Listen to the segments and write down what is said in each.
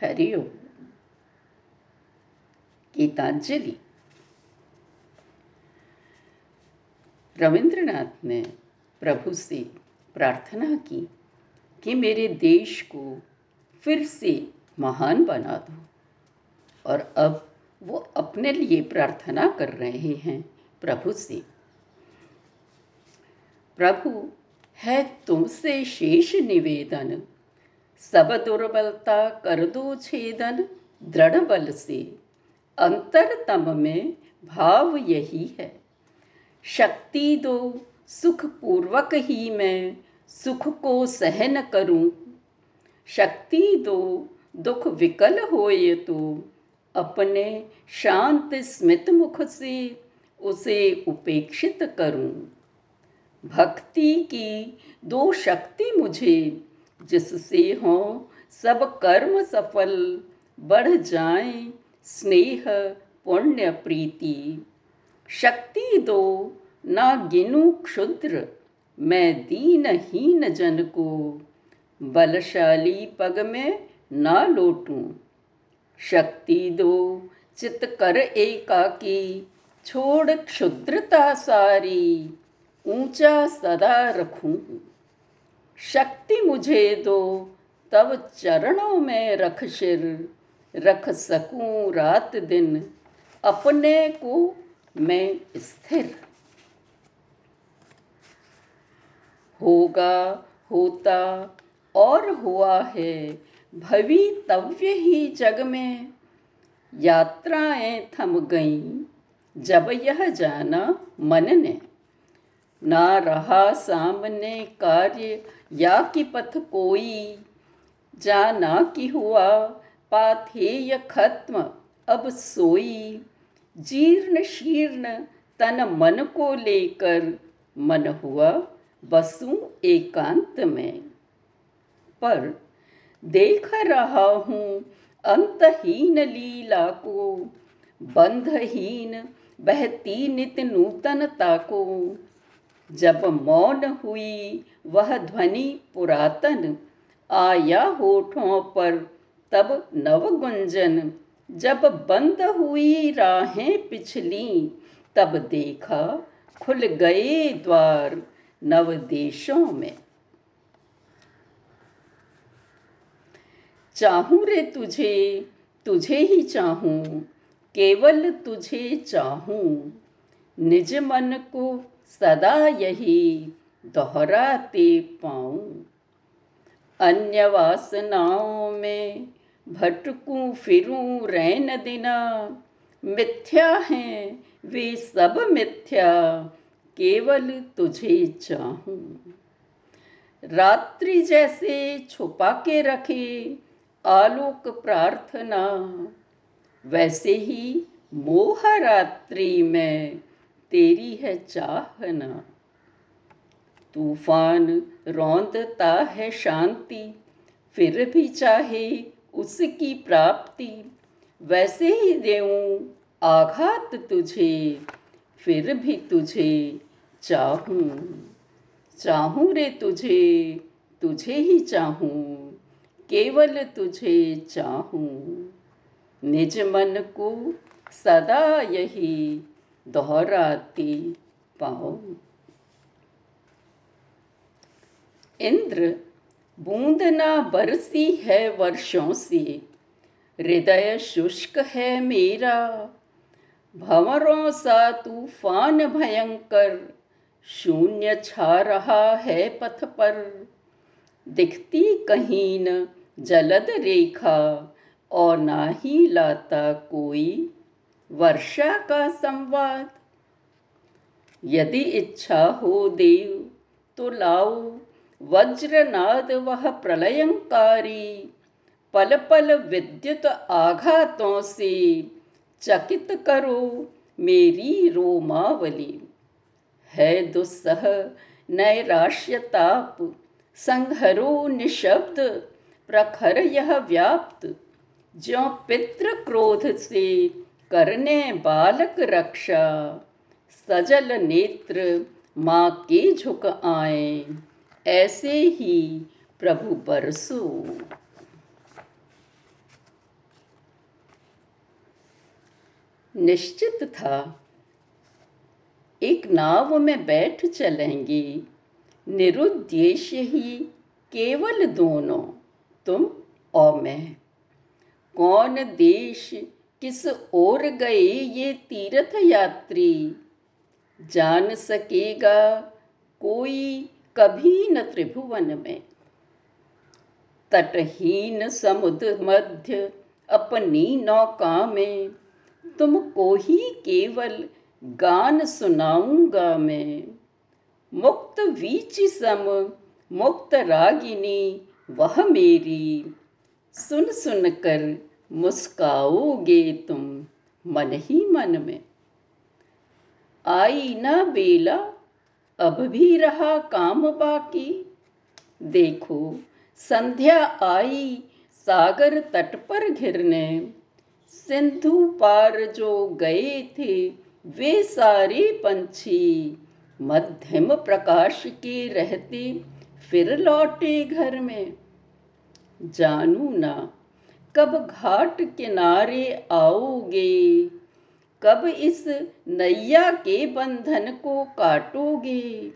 हरिओम। गीतांजलि। रविंद्रनाथ ने प्रभु से प्रार्थना की कि मेरे देश को फिर से महान बना दो और अब वो अपने लिए प्रार्थना कर रहे हैं प्रभु से। प्रभु, है तुमसे शेष निवेदन सब दुर्बलता कर दो छेदन दृढ़ बल से अंतरतम में भाव यही है। शक्ति दो सुख पूर्वक ही मैं, सुख को सहन करूँ। शक्ति दो, दुख विकल होए तो अपने शांत स्मित मुख से उसे उपेक्षित करूँ। भक्ति की दो शक्ति मुझे जिससे हो सब कर्म सफल, बढ़ जाए स्नेह, पुण्य, प्रीति। शक्ति दो, ना गिनु क्षुद्र, मैं दीनहीन जन को। बलशाली पग में ना लौटूं। शक्ति दो चित कर एकाकी, छोड़ क्षुद्रता सारी, ऊँचा सदा रखूँ। शक्ति मुझे दो, तब चरणों में रख शिर, रख सकूँ रात दिन, अपने को मैं स्थिर। होगा, होता और हुआ है भवितव्य ही जग में। यात्राएँ थम गईं, जब यह जाना मन ने। ना रहा सामने कार्य, या कि पथ कोई। जाना कि हुआ पाथेय खत्म, अब सोई। जीर्ण शीर्ण तन मन को लेकर मन हुआ, बसू एकांत में। पर देख रहा हूँ अंतहीन लीला को, बंधहीन, बहती नित नूतनता को। जब मौन हुई, वह ध्वनि पुरातन आया होठों पर, तब नव गुंजन जब बंद हुई राहें पिछली, तब देखा खुल गए द्वार नव देशों में। चाहूँ रे तुझे तुझे ही चाहूँ, केवल तुझे चाहूँ। निज मन को सदा यही दोहराते पाऊँ। अन्य वासनाओं में भटकूं, फिरूं रैन दिना। मिथ्या हैं, वे सब मिथ्या, केवल तुझे चाहूँ। रात्रि जैसे छुपा के रखे, आलोक प्रार्थना। वैसे ही मोह रात्रि में तेरी है चाहना। तूफ़ान रौंदता है शांति, फिर भी चाहे उसकी प्राप्ति। वैसे ही देऊं आघात तुझे, फिर भी तुझे चाहूँ। चाहूँ रे तुझे तुझे ही चाहूँ, केवल तुझे चाहूँ। निज मन को सदा यही दोहराती पाऊँ इंद्र, बूंद ना बरसी है वर्षों से। हृदय शुष्क है मेरा। भंवरों सा तूफ़ान भयंकर। शून्य छा रहा है पथ पर। दिखती कहीं न जलद रेखा। और ना ही लाता कोई वर्षा का संवाद। यदि इच्छा हो देव तो लाओ। वज्रनाद वह प्रलयंकारी पल पल विद्युत आघातों से चकित करो मेरी रोमावली। है दुस्सह नैराश्यताप संहरो निशब्द, प्रखर यह व्याप्त। जो पितृ क्रोध से करने बालक रक्षा। सजल नेत्र, माँ के झुक आए। ऐसे ही प्रभु बरसो। निश्चित था, एक नाव में बैठ चलेंगे। निरुद्देश्य ही केवल दोनों, तुम और मैं। कौन देश किस ओर गए ये तीर्थ यात्री जान सकेगा कोई कभी न त्रिभुवन में। तटहीन समुद्र मध्य अपनी नौका में, तुमको ही केवल गान सुनाऊँगा मैं। मुक्त वीच सम, मुक्त रागिनी, वह मेरी। सुन सुन कर मुस्काओगे तुम मन ही मन में। आई ना बेला, अब भी रहा काम बाकी। देखो, संध्या आई सागर तट पर घिरने। सिंधु पार जो गए थे, वे सारे पंछी मध्यम प्रकाश के रहते, फिर लौटे घर में। जानू ना कब घाट किनारे आओगे? कब इस नैया के बंधन को काटोगे?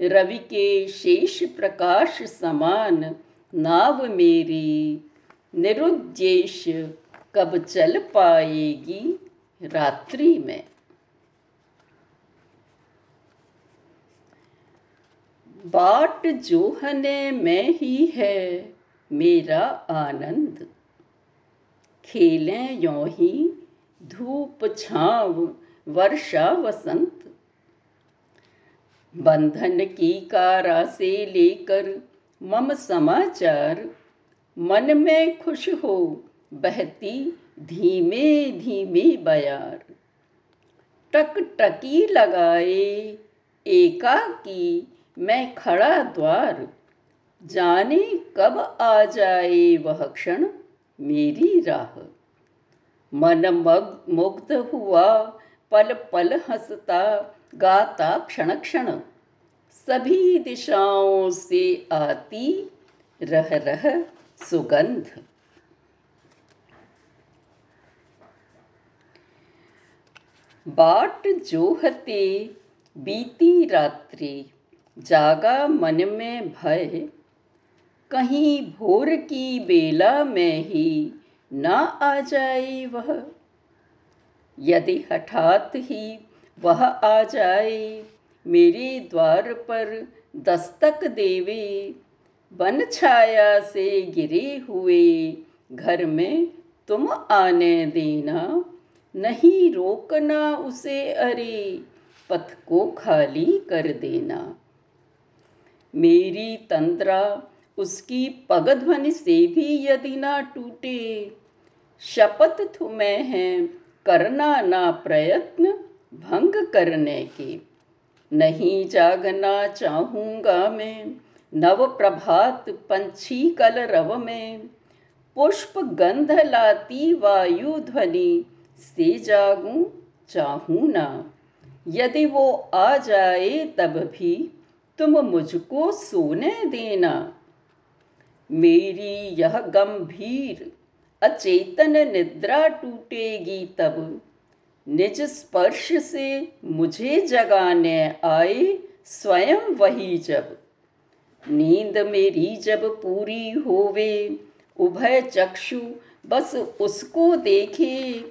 रवि के शेष प्रकाश समान, नाव मेरी निरुद्देश कब चल पाएगी रात्रि में? बाट जोहने में ही है मेरा आनंद। खेलें यो ही धूप छाव, वर्षा वसंत। बंधन की कारा से लेकर मम समाचार, मन में खुश हो बहती धीमे धीमे बयार। टक टकी लगाए एकाकी मैं खड़ा द्वार, जाने कब आ जाए वह क्षण? मेरी राह मन मग, मुग्ध हुआ, पल पल हंसता, गाता क्षण क्षण। सभी दिशाओं से आती रह रह सुगंध। बाट जोहते बीती रात्रि, जागा मन में भय। कहीं भोर की बेला में ही ना आ जाए वह। यदि हठात ही वह आ जाए, मेरे द्वार पर दस्तक देवे, बन छाया से गिरे हुए घर में तुम आने देना, नहीं रोकना उसे, अरे पथ को खाली कर देना। मेरी तंद्रा उसकी पगध्वनि से भी यदि ना टूटे, शपथ तुम्हें है, करना ना प्रयत्न भंग करने के। नहीं जागना चाहूँगा मैं नव प्रभात पंछी कल रव में। पुष्प गंध लाती वायु ध्वनि, से जागूं चाहूँ ना। यदि वो आ जाए तब भी तुम मुझको सोने देना। मेरी यह गंभीर अचेतन निद्रा टूटेगी तब। निज स्पर्श से मुझे जगाने आए स्वयं वही जब। नींद मेरी जब पूरी होवे, उभय चक्षु बस उसको देखे।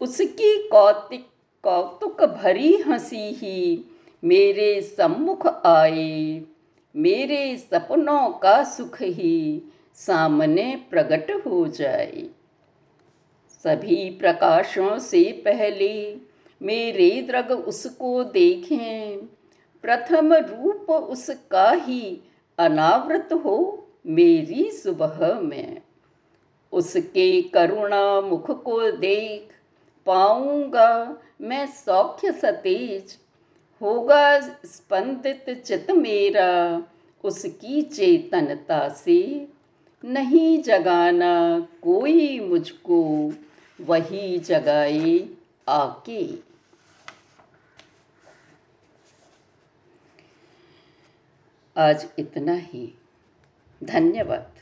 उसकी कौतिक, कौतुक भरी हँसी ही मेरे सम्मुख आए। मेरे सपनों का सुख ही सामने प्रकट हो जाए। सभी प्रकाशों से पहले मेरे द्रग उसको देखें। प्रथम रूप उसका ही अनावृत हो मेरी सुबह में। उसके करुणा मुख को देख पाऊँगा मैं सौख्य सतेज। होगा स्पंदित चित मेरा, उसकी चेतनता से नहीं जगाना कोई मुझको, वही जगाए आके। आज इतना ही। धन्यवाद।